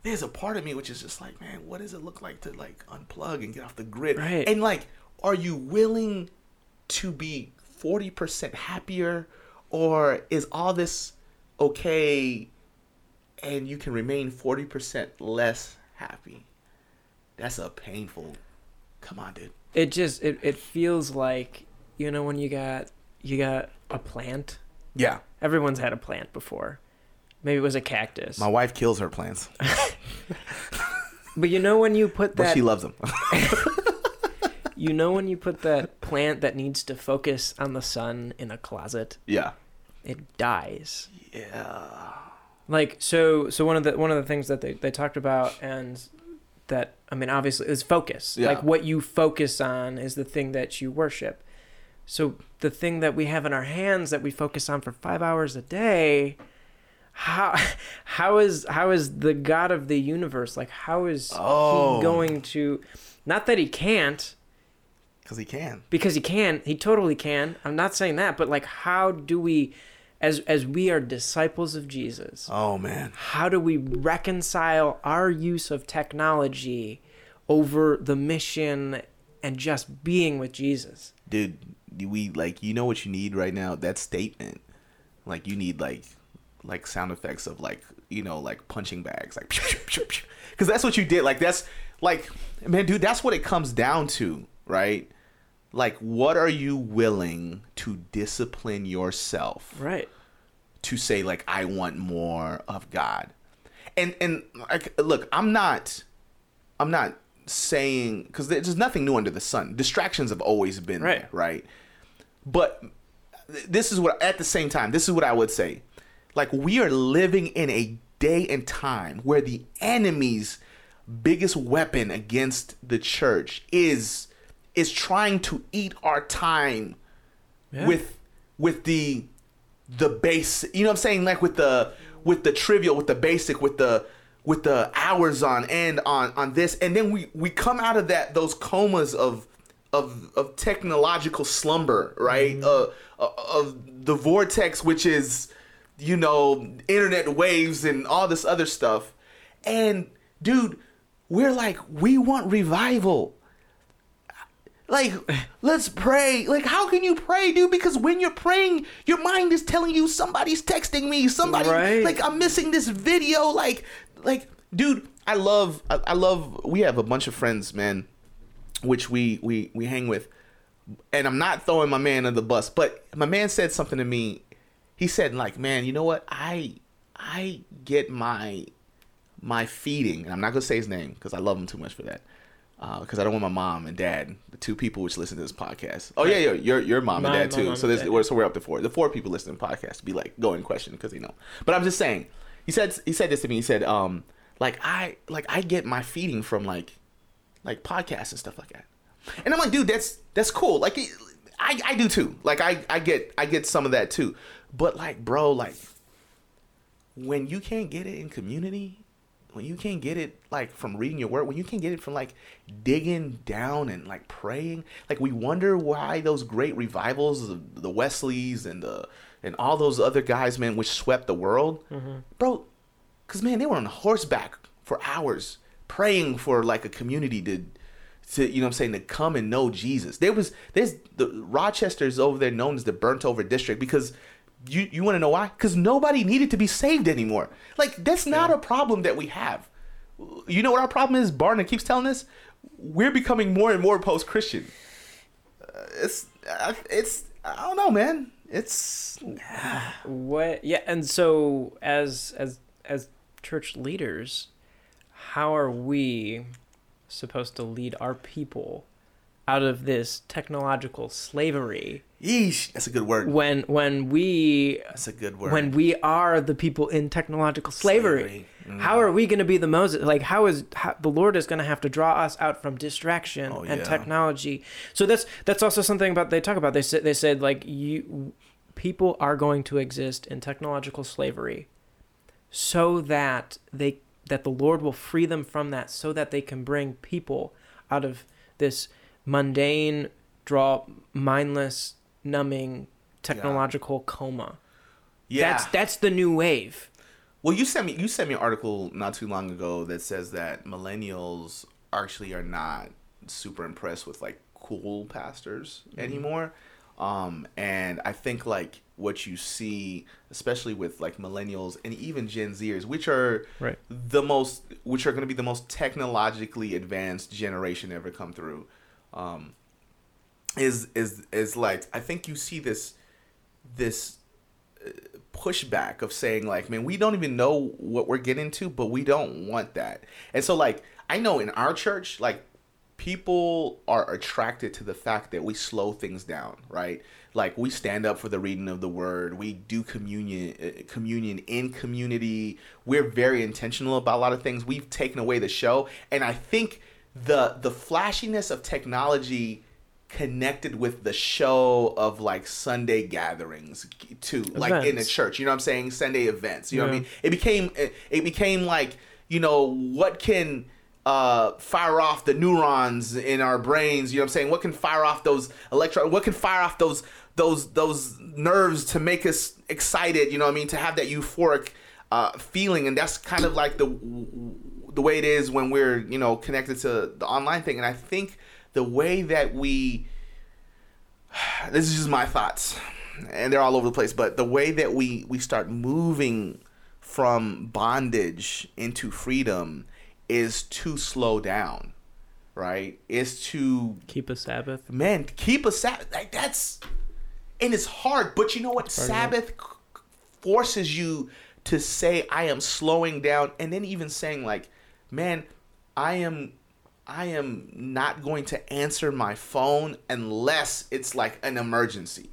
[SPEAKER 1] there's a part of me which is just like man what does it look like to like unplug and get off the grid
[SPEAKER 2] Right.
[SPEAKER 1] and like are you willing to be 40% happier or is all this okay and you can remain 40% less happy that's a painful come on dude
[SPEAKER 2] it just it, it feels like you know when you got you got a plant.
[SPEAKER 1] yeah
[SPEAKER 2] Everyone's had a plant before. Maybe it was a cactus.
[SPEAKER 1] my wife kills her plants
[SPEAKER 2] but you know when you put
[SPEAKER 1] but
[SPEAKER 2] that
[SPEAKER 1] she loves them
[SPEAKER 2] you know when you put that plant that needs to focus on the sun in a closet,
[SPEAKER 1] yeah
[SPEAKER 2] it dies.
[SPEAKER 1] yeah
[SPEAKER 2] like so so one of the one of the things that they, they talked about and that i mean obviously is focus.
[SPEAKER 1] Yeah.
[SPEAKER 2] like what you focus on is the thing that you worship. So the thing that we have in our hands that we focus on for five hours a day how how is how is the god of the universe like how is
[SPEAKER 1] Oh.
[SPEAKER 2] he going to not that he can't.
[SPEAKER 1] Because he can.
[SPEAKER 2] Because he can. He totally can. I'm not saying that but like how do we as as we are disciples of jesus
[SPEAKER 1] oh man.
[SPEAKER 2] how do we reconcile our use of technology over the mission and just being with Jesus?
[SPEAKER 1] dude we like you know what you need right now? That statement. Like you need like like sound effects of like you know like punching bags like because that's what you did. Like that's like man dude that's what it comes down to right like what are you willing to discipline yourself
[SPEAKER 2] Right.
[SPEAKER 1] to say like I want more of God. And and like look, I'm not I'm not saying cuz there's nothing new under the sun. Distractions have always been
[SPEAKER 2] Right.
[SPEAKER 1] there, right? But this is what at the same time, this is what I would say. Like we are living in a day and time where the enemy's biggest weapon against the church is is trying to eat our time
[SPEAKER 2] Yeah.
[SPEAKER 1] with with the the base you know what i'm saying? Like with the with the trivial with the basic with the with the hours on end on on this. And then we we come out of that those comas of of of technological slumber right? Uh, uh, of the vortex which is you know internet waves and all this other stuff. And dude we're like we want revival like, let's pray. Like, how can you pray, dude? Because when you're praying, your mind is telling you somebody's texting me. Somebody,
[SPEAKER 2] Right.
[SPEAKER 1] like, I'm missing this video. Like, like, dude, I love, I, I love. We have a bunch of friends, man, which we we we hang with, and I'm not throwing my man under the bus, but my man said something to me. He said, like, man, you know what? I I get my my feeding, and I'm not gonna say his name because I love him too much for that. Because I don't want my mom and dad, the two people which listen to this podcast. Oh yeah, yeah, your your mom
[SPEAKER 2] My-
[SPEAKER 1] and dad too. so there's we're, so we're up to four. The four people listening to the podcast be like going question because you know. But I'm just saying. He said he said this to me. He said um like I like I get my feeding from like like podcasts and stuff like that. And I'm like, dude, that's that's cool. Like I I do too. Like I I get I get some of that too. But like, bro, like when you can't get it in community, when you can't get it like from reading your word, when you can't get it from like digging down and like praying, like we wonder why those great revivals, the, the Wesleys and the and all those other guys, man, which swept the world, mm-hmm. bro. Cause man, they were on horseback for hours praying for like a community to to you know what I'm saying to come and know Jesus. There was there's the Rochester's over there known as the burnt over district because you you want to know why? Because nobody needed to be saved anymore. Like that's not a problem that we have. You know what our problem is? Barna keeps telling us we're becoming more and more post Christian. Uh, it's uh, it's I don't know, man. It's
[SPEAKER 2] What? Yeah, and so as as as church leaders, how are we supposed to lead our people out of this technological slavery
[SPEAKER 1] yeesh. That's a good word.
[SPEAKER 2] when when we
[SPEAKER 1] That's a good word.
[SPEAKER 2] when we are the people in technological slavery?
[SPEAKER 1] Slavery. Mm.
[SPEAKER 2] How are we going to be the Moses? Like, how is how, the Lord is going to have to draw us out from distraction
[SPEAKER 1] Oh,
[SPEAKER 2] and
[SPEAKER 1] yeah.
[SPEAKER 2] technology? So that's that's also something about they talk about. They said they said like you people are going to exist in technological slavery, so that they that the Lord will free them from that, so that they can bring people out of this mundane, draw mindless, numbing technological coma.
[SPEAKER 1] yeah.
[SPEAKER 2] That's that's the new wave.
[SPEAKER 1] Well, you sent me you sent me an article not too long ago that says that millennials actually are not super impressed with like cool pastors
[SPEAKER 2] Mm-hmm.
[SPEAKER 1] anymore. Um, and I think like what you see, especially with like millennials and even Gen Zers, which are
[SPEAKER 2] Right.
[SPEAKER 1] the most, which are going to be the most technologically advanced generation ever come through, um, is is is like I think you see this this pushback of saying like man we don't even know what we're getting to but we don't want that. And so like i know in our church like people are attracted to the fact that we slow things down right? Like we stand up for the reading of the word. We do communion uh, communion in community. We're very intentional about a lot of things. We've taken away the show. And i think the the flashiness of technology connected with the show of like Sunday gatherings too, like in the
[SPEAKER 2] Events.
[SPEAKER 1] church. You know what I'm saying? Sunday events. You know what I mean? It became it, it became like you know what can uh fire off the neurons in our brains you know what i'm saying what can fire off those electron what can fire off those those those nerves to make us excited you know what i mean to have that euphoric uh feeling and that's kind of like the the way it is when we're you know connected to the online thing and i think the way that we this is just my thoughts and they're all over the place but the way that we we start moving from bondage into freedom is to slow down right is to
[SPEAKER 2] Keep a Sabbath.
[SPEAKER 1] man keep a sabbath like that's and it's hard but you know what
[SPEAKER 2] part of it.
[SPEAKER 1] sabbath forces you to say i am slowing down and then even saying like man i am i am not going to answer my phone unless it's like an emergency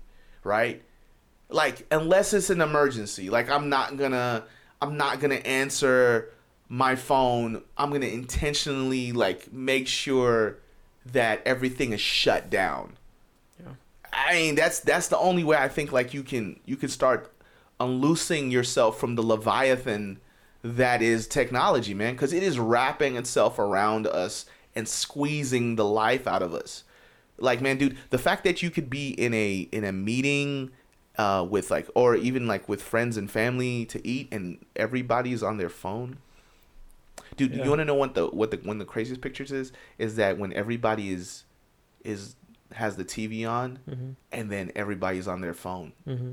[SPEAKER 1] right? Like unless it's an emergency. Like i'm not gonna i'm not gonna answer my phone. I'm gonna intentionally like make sure that everything is shut down.
[SPEAKER 2] Yeah.
[SPEAKER 1] i mean that's that's the only way i think like you can you can start unloosing yourself from the leviathan that is technology man because it is wrapping itself around us and squeezing the life out of us like man dude the fact that you could be in a in a meeting uh with like or even like with friends and family to eat and everybody's on their phone dude
[SPEAKER 2] Yeah.
[SPEAKER 1] you want to know what the what the one of the craziest pictures is is that when everybody is is has the tv on
[SPEAKER 2] Mm-hmm.
[SPEAKER 1] and then everybody's on their phone
[SPEAKER 2] Mm-hmm.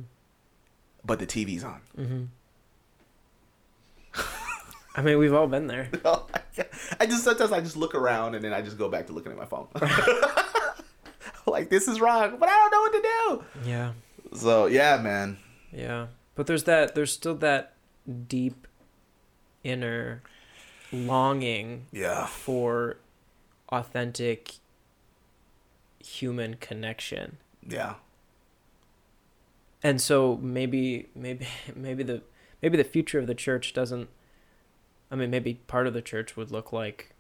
[SPEAKER 1] but the tv's on
[SPEAKER 2] Mm-hmm. I mean, we've all been there.
[SPEAKER 1] i just sometimes i just look around and then i just go back to looking at my phone like this is wrong but i don't know what to do
[SPEAKER 2] Yeah.
[SPEAKER 1] so yeah man
[SPEAKER 2] Yeah. But there's that there's still that deep inner longing
[SPEAKER 1] yeah
[SPEAKER 2] for authentic human connection.
[SPEAKER 1] yeah
[SPEAKER 2] And so maybe maybe maybe the maybe the future of the church doesn't I mean maybe part of the church would look like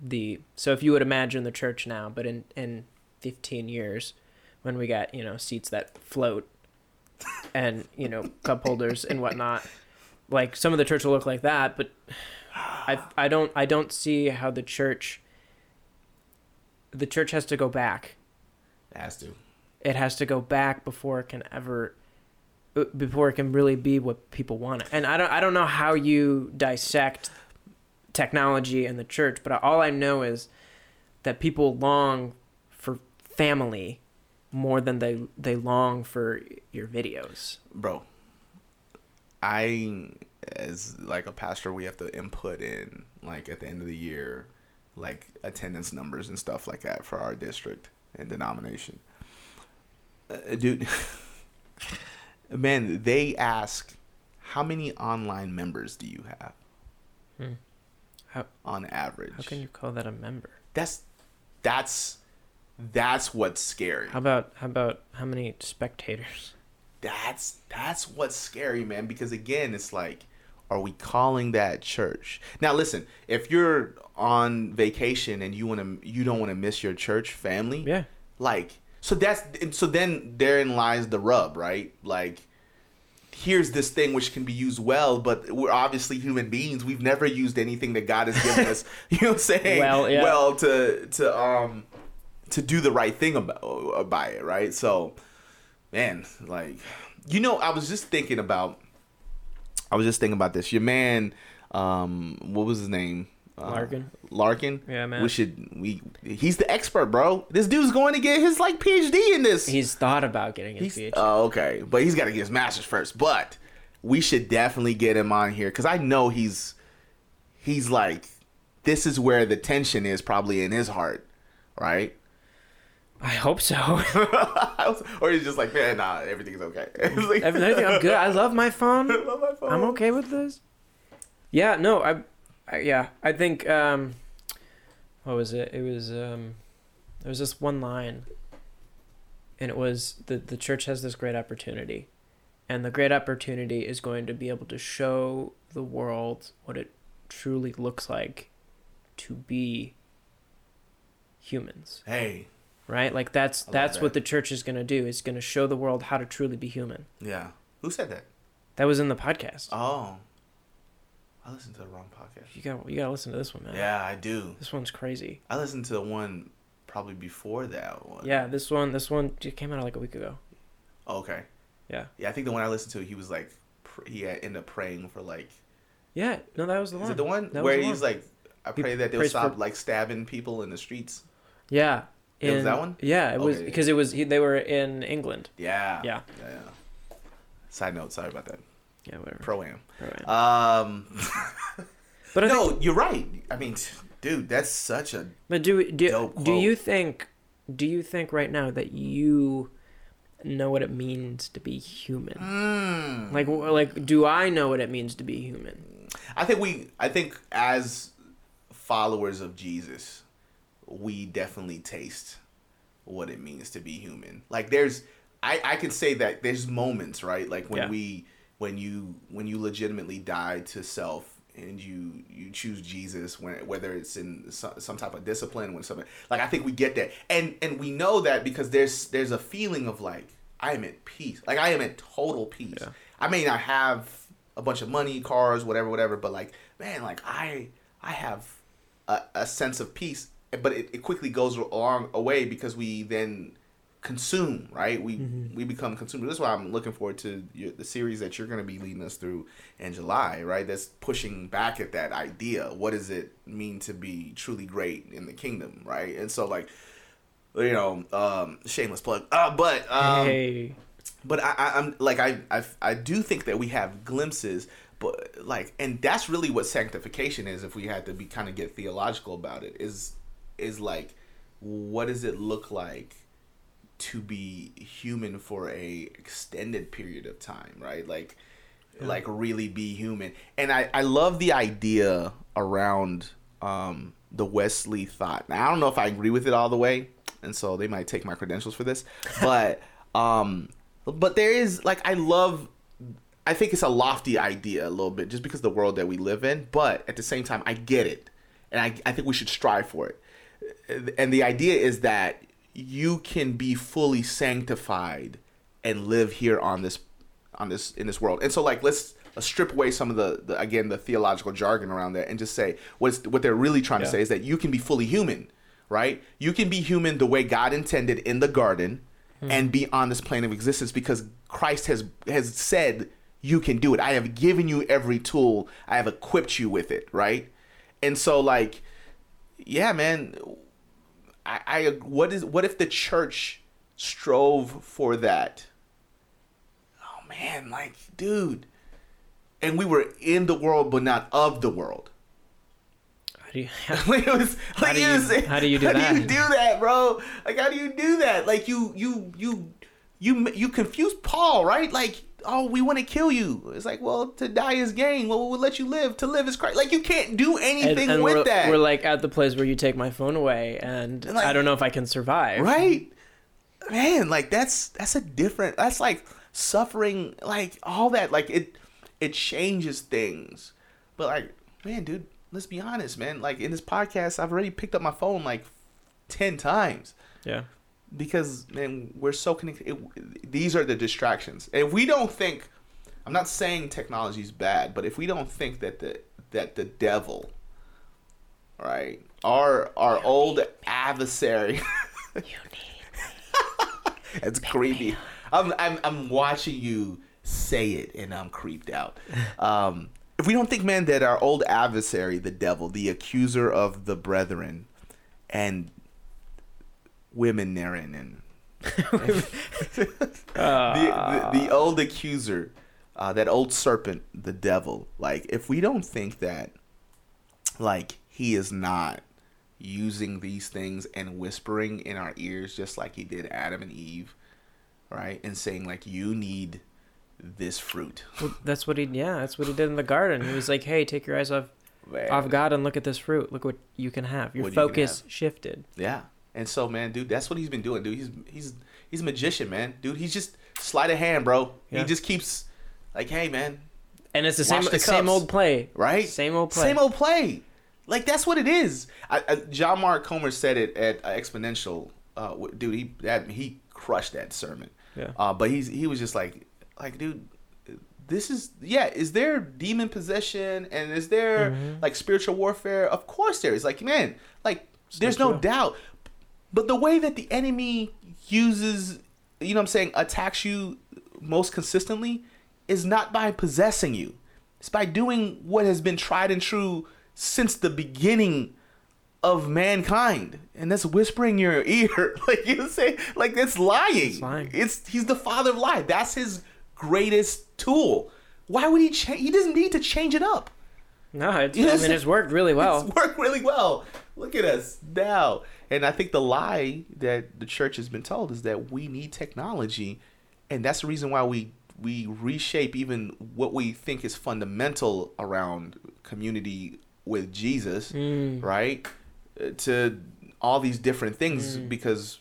[SPEAKER 2] the so if you would imagine the church now but in in 15 years when we got you know seats that float and you know cup holders and whatnot like some of the church will look like that but i i don't i don't see how the church the church has to go back.
[SPEAKER 1] It has to.
[SPEAKER 2] It has to go back before it can ever before it can really be what people want. And i don't i don't know how you dissect technology and the church but all i know is that people long for family more than they they long for your videos.
[SPEAKER 1] Bro i as like a pastor we have to input in like at the end of the year like attendance numbers and stuff like that for our district and denomination. Uh, dude man, they ask, how many online members do you have
[SPEAKER 2] Hmm. How,
[SPEAKER 1] on average?
[SPEAKER 2] how can you call that a member?
[SPEAKER 1] That's that's that's what's scary.
[SPEAKER 2] How about how about how many spectators?
[SPEAKER 1] That's that's what's scary, man. Because again, it's like, are we calling that church? Now, listen, if you're on vacation and you want to, you don't want to miss your church family.
[SPEAKER 2] Yeah.
[SPEAKER 1] Like, so that's so then therein lies the rub, right? Like, here's this thing which can be used well, but we're obviously human beings. We've never used anything that God has given us. You know what I'm saying?
[SPEAKER 2] Well, yeah.
[SPEAKER 1] Well, to to um to do the right thing about about it, right? So, man, like, you know, I was just thinking about. I was just thinking about this. Your man, um, what was his name? Uh,
[SPEAKER 2] Larkin.
[SPEAKER 1] Larkin.
[SPEAKER 2] Yeah, man.
[SPEAKER 1] We should we. He's the expert, bro. This dude's going to get his like PhD in this.
[SPEAKER 2] He's thought about getting his
[SPEAKER 1] He's-
[SPEAKER 2] PhD.
[SPEAKER 1] Oh, okay, but he's got to get his master's first. But we should definitely get him on here because I know he's he's like this is where the tension is probably in his heart, right?
[SPEAKER 2] I hope so.
[SPEAKER 1] or he's just like, man, nah, everything's okay. Like-
[SPEAKER 2] Everything I'm good. I love my phone.
[SPEAKER 1] I love my phone.
[SPEAKER 2] I'm okay with this. Yeah, no, I yeah, I think um what was it? It was um there was this one line and it was the the church has this great opportunity. And the great opportunity is going to be able to show the world what it truly looks like to be humans,
[SPEAKER 1] Hey,
[SPEAKER 2] right? Like that's that's what the church is going to do. It's going to show the world how to truly be human.
[SPEAKER 1] yeah. Who said that?
[SPEAKER 2] That was in the podcast.
[SPEAKER 1] Oh, I listened to the wrong podcast.
[SPEAKER 2] You got you got to listen to this one, man.
[SPEAKER 1] Yeah, I do.
[SPEAKER 2] This one's crazy.
[SPEAKER 1] I listened to the one probably before that one.
[SPEAKER 2] Yeah, this one this one it came out like a week ago.
[SPEAKER 1] Oh, okay.
[SPEAKER 2] Yeah.
[SPEAKER 1] Yeah, I think the one I listened to, he was like, he had ended up praying for like,
[SPEAKER 2] Yeah, no, that was the one.
[SPEAKER 1] is it the one
[SPEAKER 2] That
[SPEAKER 1] where
[SPEAKER 2] the
[SPEAKER 1] he's
[SPEAKER 2] one.
[SPEAKER 1] like, I
[SPEAKER 2] He
[SPEAKER 1] pray that they'll stop
[SPEAKER 2] for-
[SPEAKER 1] like stabbing people in the streets.
[SPEAKER 2] Yeah.
[SPEAKER 1] It was that one?
[SPEAKER 2] Yeah, it was because it was he, they were in England.
[SPEAKER 1] Yeah.
[SPEAKER 2] Yeah.
[SPEAKER 1] Yeah. yeah. Side note, sorry about that.
[SPEAKER 2] Yeah, whatever.
[SPEAKER 1] Pro am. Um,
[SPEAKER 2] But I
[SPEAKER 1] no,
[SPEAKER 2] think,
[SPEAKER 1] you're right. I mean, dude, that's such a
[SPEAKER 2] but do do
[SPEAKER 1] dope
[SPEAKER 2] do you think do you think right now that you know what it means to be human?
[SPEAKER 1] mm.
[SPEAKER 2] Like like do I know what it means to be human?
[SPEAKER 1] I think we I think as followers of Jesus, we definitely taste what it means to be human. Like there's I I can say that there's moments, right? Like when
[SPEAKER 2] Yeah.
[SPEAKER 1] we when you when you legitimately die to self and you you choose Jesus when whether it's in some, some type of discipline when something like I think we get that. And and we know that because there's there's a feeling of like I am at peace. Like I am at total peace.
[SPEAKER 2] Yeah.
[SPEAKER 1] I may not have a bunch of money, cars, whatever, whatever, but like, man, like I I have a, a sense of peace, but it, it quickly goes along away because we then consume, right? We we become consumers. That's why I'm looking forward to your, the series that you're going to be leading us through in July, right? That's pushing back at that idea. What does it mean to be truly great in the kingdom, right? And so like, you know, um, shameless plug, uh, but um,
[SPEAKER 2] hey.
[SPEAKER 1] but I, I, I'm like I, I I do think that we have glimpses, but like, and that's really what sanctification is. If we had to be kind of get theological about it, is is like, what does it look like to be human for a extended period of time, right? Like, like really be human. And I I love the idea around um the Wesley thought. Now I don't know if I agree with it all the way, and so they might take my credentials for this, but um but there is like I love I think it's a lofty idea a little bit just because the world that we live in, but at the same time I get it. And I I think we should strive for it. And the idea is that you can be fully sanctified and live here on this on this in this world. And so like let's strip away some of the, the again the theological jargon around that and just say what's what they're really trying to say is that you can be fully human, right? You can be human the way God intended in the garden hmm. and be on this plane of existence because Christ has has said you can do it. I have given you every tool. I have equipped you with it, right? And so like yeah, man, I, I what is what if the church strove for that? Oh man, like dude, and we were in the world but not of the world.
[SPEAKER 2] How do you
[SPEAKER 1] Like, was, like,
[SPEAKER 2] do you-
[SPEAKER 1] was-
[SPEAKER 2] how do you do
[SPEAKER 1] how
[SPEAKER 2] that?
[SPEAKER 1] do you do that, bro? Like how do you do that? Like you you you you you confuse Paul, right? Like oh, we want to kill you. It's like, well, to die is gain. Well, we'll let you live. To live is Christ. Like you can't do anything
[SPEAKER 2] and, and
[SPEAKER 1] with
[SPEAKER 2] we're,
[SPEAKER 1] that.
[SPEAKER 2] We're like at the place where you take my phone away, and,
[SPEAKER 1] And, like-
[SPEAKER 2] I don't know if I can survive.
[SPEAKER 1] right man like that's that's a different that's like suffering like all that like it it changes things but like man dude let's be honest man like in this podcast i've already picked up my phone like 10 times
[SPEAKER 2] Yeah.
[SPEAKER 1] Because man we're so connected it, these are the distractions. And if we don't think i'm not saying technology is bad but if we don't think that the that the devil right our our old adversary it's creepy. I'm, I'm i'm watching you say it and i'm creeped out. Um if we don't think man that our old adversary the devil the accuser of the brethren and women therein and the, the, the old accuser, uh, that old serpent, the devil. Like, if we don't think that, like, he is not using these things and whispering in our ears, just like he did Adam and Eve, right? And saying, like, you need this fruit.
[SPEAKER 2] Well, that's what he. Yeah, that's what he did in the garden. He was like, "Hey, take your eyes off
[SPEAKER 1] Man.
[SPEAKER 2] off God and look at this fruit. Look what you can have. Your
[SPEAKER 1] What you can
[SPEAKER 2] focus shifted."
[SPEAKER 1] Yeah. And so, man, dude, that's what he's been doing, dude. He's he's he's a magician, man. Dude, he's just sleight of hand, bro.
[SPEAKER 2] Yeah.
[SPEAKER 1] He just keeps like, hey, man,
[SPEAKER 2] And it's the same
[SPEAKER 1] Watch the
[SPEAKER 2] same old play,
[SPEAKER 1] right?
[SPEAKER 2] Same old play.
[SPEAKER 1] Same old play. Like that's what it is. I, I, John Mark Comer said it at uh, Exponential. Uh, dude, he that he crushed that sermon.
[SPEAKER 2] Yeah.
[SPEAKER 1] Uh, but he's he was just like, like, dude, this is yeah. Is there demon possession and is there
[SPEAKER 2] Mm-hmm.
[SPEAKER 1] like spiritual warfare? Of course there is. Like man, like there's no
[SPEAKER 2] true.
[SPEAKER 1] doubt. But the way that the enemy uses, you know what I'm saying, attacks you most consistently is not by possessing you. It's by doing what has been tried and true since the beginning of mankind. And that's whispering your ear. like you know what Like that's lying.
[SPEAKER 2] It's lying.
[SPEAKER 1] It's he's the father of lie. That's his greatest tool. Why would he change? He doesn't need to change it up.
[SPEAKER 2] No, it's, I
[SPEAKER 1] Yes.
[SPEAKER 2] mean it's worked really well.
[SPEAKER 1] It's worked really well. Look at us now. And I think the lie that the church has been told is that we need technology, and that's the reason why we we reshape even what we think is fundamental around community with Jesus,
[SPEAKER 2] Mm.
[SPEAKER 1] right? Uh, To all these different things
[SPEAKER 2] Mm.
[SPEAKER 1] because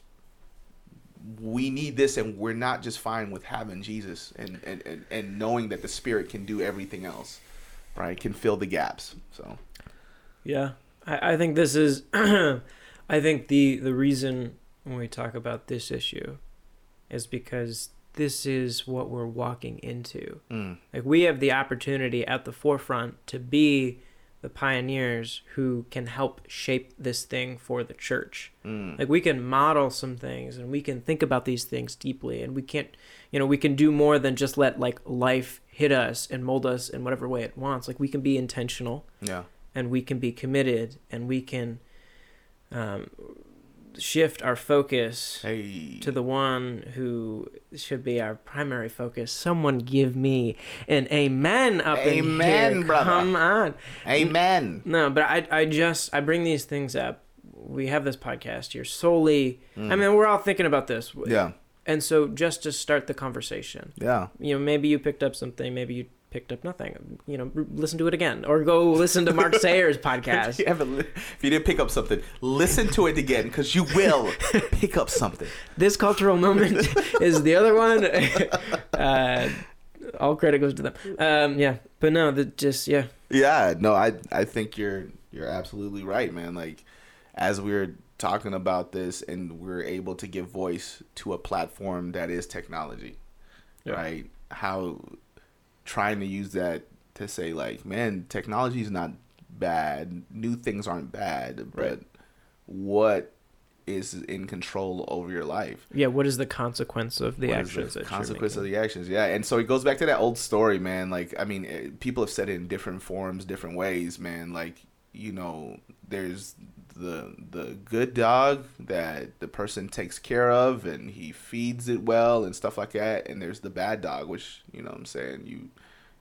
[SPEAKER 1] we need this and we're not just fine with having Jesus and, and, and, and knowing that the spirit can do everything else, right? Can fill the gaps. So
[SPEAKER 2] Yeah, I, I think this is, I think the the reason when we talk about this issue, is because this is what we're walking into.
[SPEAKER 1] mm.
[SPEAKER 2] Like we have the opportunity at the forefront to be the pioneers who can help shape this thing for the church.
[SPEAKER 1] Mm.
[SPEAKER 2] Like we can model some things and we can think about these things deeply and we can't, you know, we can do more than just let like life hit us and mold us in whatever way it wants. Like we can be intentional
[SPEAKER 1] Yeah.
[SPEAKER 2] And we can be committed and we can um, shift our focus
[SPEAKER 1] Hey.
[SPEAKER 2] to the one who should be our primary focus. Someone give me an amen up in
[SPEAKER 1] Amen,
[SPEAKER 2] here.
[SPEAKER 1] brother.
[SPEAKER 2] Come on.
[SPEAKER 1] Amen.
[SPEAKER 2] No, but I I just I bring these things up. We have this podcast here solely. I mean, we're all thinking about this.
[SPEAKER 1] Mm. Yeah.
[SPEAKER 2] And so just to start the conversation,
[SPEAKER 1] Yeah.
[SPEAKER 2] you know, maybe you picked up something, maybe you picked up nothing. You know, listen to it again or go listen to Mark Sayers' podcast.
[SPEAKER 1] If you, haven't if you didn't pick up something, listen to it again because you will pick up something.
[SPEAKER 2] This cultural moment is the other one. uh, all credit goes to them. Um, yeah, but no, the just yeah,
[SPEAKER 1] Yeah, no, I I think you're you're absolutely right, man. Like as we're talking about this and we're able to give voice to a platform that is technology.
[SPEAKER 2] Yeah.
[SPEAKER 1] Right? How trying to use that to say like, man, technology is not bad. New things aren't bad, but
[SPEAKER 2] Right.
[SPEAKER 1] what is in control over your life?
[SPEAKER 2] yeah. What is the consequence of the
[SPEAKER 1] What
[SPEAKER 2] actions?
[SPEAKER 1] the consequence of the actions yeah and so it goes back to that old story man like i mean eh, people have said it in different forms different ways man like you know there's the the good dog that the person takes care of and he feeds it well and stuff like that and there's the bad dog which you know what i'm saying you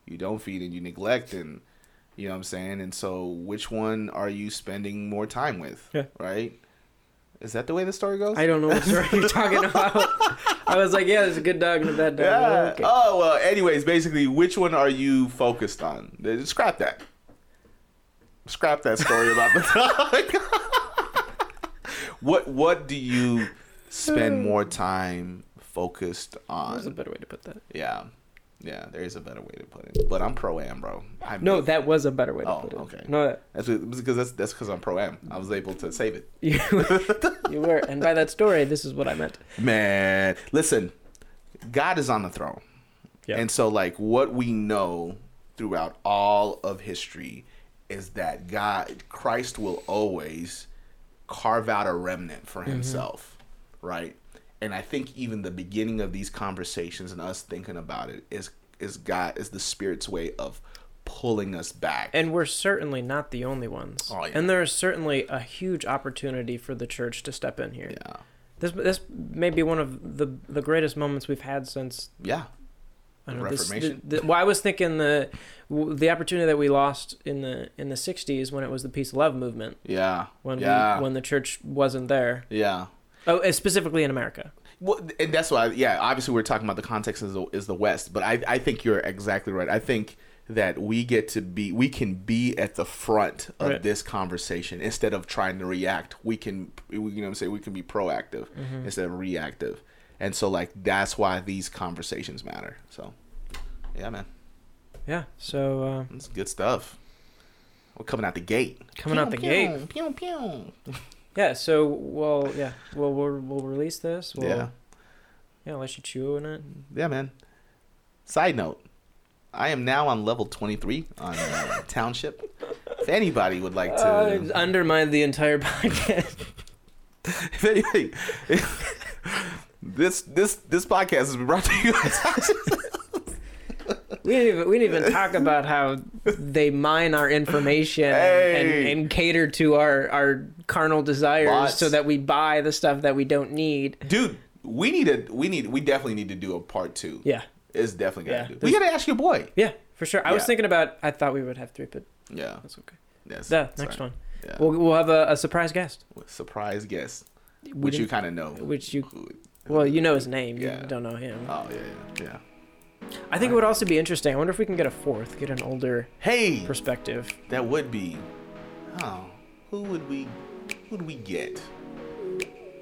[SPEAKER 1] you don't feed and you neglect and you know what i'm saying and so which one are you spending more time with
[SPEAKER 2] Yeah.
[SPEAKER 1] right Is that the way the story goes?
[SPEAKER 2] I don't know what story you're talking about. I was like, yeah, there's a good dog and a bad dog.
[SPEAKER 1] Yeah.
[SPEAKER 2] Okay.
[SPEAKER 1] Oh well. Anyways, basically, which one are you focused on? Scrap that. Scrap that story about the dog. what What do you spend more time focused on?
[SPEAKER 2] There's a better way to put that.
[SPEAKER 1] Yeah. Yeah. There is a better way to put it. But I'm pro am, bro. I
[SPEAKER 2] No,
[SPEAKER 1] make-
[SPEAKER 2] that was a better way to
[SPEAKER 1] Oh,
[SPEAKER 2] put it.
[SPEAKER 1] okay.
[SPEAKER 2] No, that,
[SPEAKER 1] That's because that's that's because I'm pro am. I was able to save it.
[SPEAKER 2] you, you were. And by that story, this is what I meant.
[SPEAKER 1] Man, listen, God is on the throne.
[SPEAKER 2] Yeah.
[SPEAKER 1] And so, like, what we know throughout all of history is that God, Christ will always carve out a remnant for mm-hmm. himself, right? And I think even the beginning of these conversations and us thinking about it is is God is the Spirit's way of pulling us back.
[SPEAKER 2] And we're certainly not the only ones.
[SPEAKER 1] Oh, yeah.
[SPEAKER 2] And there is certainly a huge opportunity for the church to step in here.
[SPEAKER 1] yeah,
[SPEAKER 2] This this may be one of the the greatest moments we've had since
[SPEAKER 1] yeah, The
[SPEAKER 2] know, this-
[SPEAKER 1] Reformation?
[SPEAKER 2] the- the- well, I was thinking the the opportunity that we lost in the in the '60s when it was the peace love movement
[SPEAKER 1] yeah,
[SPEAKER 2] when
[SPEAKER 1] yeah,
[SPEAKER 2] we, when the church wasn't there.
[SPEAKER 1] yeah.
[SPEAKER 2] Oh, uh, specifically in America.
[SPEAKER 1] Well, and that's why, yeah. Obviously, we're talking about the context is the, is the West, but I, I think you're exactly right. I think that we get to be, we can be at the front of
[SPEAKER 2] Right.
[SPEAKER 1] this conversation instead of trying to react. We can, you know, what I'm saying we can be proactive
[SPEAKER 2] Mm-hmm.
[SPEAKER 1] instead of reactive, and so like that's why these conversations matter. So, yeah, man,
[SPEAKER 2] Yeah. So uh,
[SPEAKER 1] it's good stuff. We're coming out the gate.
[SPEAKER 2] coming out the gate.
[SPEAKER 1] Pew pew.
[SPEAKER 2] Yeah. So well, yeah. Well, we'll we'll release this. We'll,
[SPEAKER 1] Yeah,
[SPEAKER 2] Yeah. Let you chew on it.
[SPEAKER 1] yeah, man. Side note, I am now on level 23 on uh, Township. If anybody would like to,
[SPEAKER 2] Uh, undermine the entire podcast.
[SPEAKER 1] if anybody, this this this podcast is brought to you.
[SPEAKER 2] We didn't even we didn't even talk about how they mine our information
[SPEAKER 1] Hey.
[SPEAKER 2] and, and cater to our our carnal desires
[SPEAKER 1] Bots.
[SPEAKER 2] so that we buy the stuff that we don't need.
[SPEAKER 1] Dude, we need a we need we definitely need to do a part two.
[SPEAKER 2] Yeah.
[SPEAKER 1] It's definitely
[SPEAKER 2] Yeah,
[SPEAKER 1] gotta do. We gotta ask your boy.
[SPEAKER 2] Yeah, for sure. I was
[SPEAKER 1] Yeah.
[SPEAKER 2] thinking about I thought we would have three, but
[SPEAKER 1] Yeah.
[SPEAKER 2] that's okay.
[SPEAKER 1] Yes.
[SPEAKER 2] The next one.
[SPEAKER 1] Yeah.
[SPEAKER 2] We'll we'll have a, a surprise guest.
[SPEAKER 1] Surprise guest, which you
[SPEAKER 2] didn't-
[SPEAKER 1] kind of know.
[SPEAKER 2] which you
[SPEAKER 1] Who-
[SPEAKER 2] well, you know his name.
[SPEAKER 1] Yeah.
[SPEAKER 2] You don't know him.
[SPEAKER 1] Oh yeah, yeah, yeah.
[SPEAKER 2] I think it would also be interesting. I wonder if we can get a fourth, get an older
[SPEAKER 1] Hey,
[SPEAKER 2] perspective.
[SPEAKER 1] that would be. Oh, who would we? Who would we get?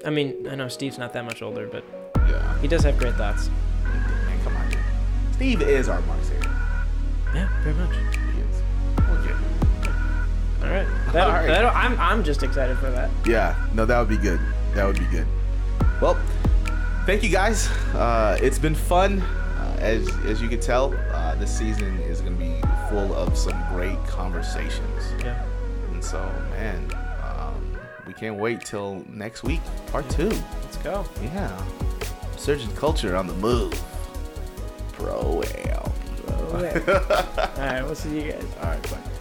[SPEAKER 2] I mean, I know Steve's not that much older, but
[SPEAKER 1] Yeah.
[SPEAKER 2] he does have great thoughts.
[SPEAKER 1] Man, come on, dude. Steve is our Mark Sayers.
[SPEAKER 2] Yeah, very much.
[SPEAKER 1] He is. We'll get him.
[SPEAKER 2] All right. That'll,
[SPEAKER 1] All right.
[SPEAKER 2] that'll, I'm I'm just excited for that.
[SPEAKER 1] Yeah, no, that would be good. That would be good. Well, thank you guys. Uh, it's been fun. Uh, as as you can tell, uh, this season is going to be full of some great conversations.
[SPEAKER 2] Yeah.
[SPEAKER 1] And so, man, um, we can't wait till next week, part two.
[SPEAKER 2] Let's go.
[SPEAKER 1] Yeah, surgeon culture on the move. Pro am.
[SPEAKER 2] All right. We'll see you guys.
[SPEAKER 1] All right, bye.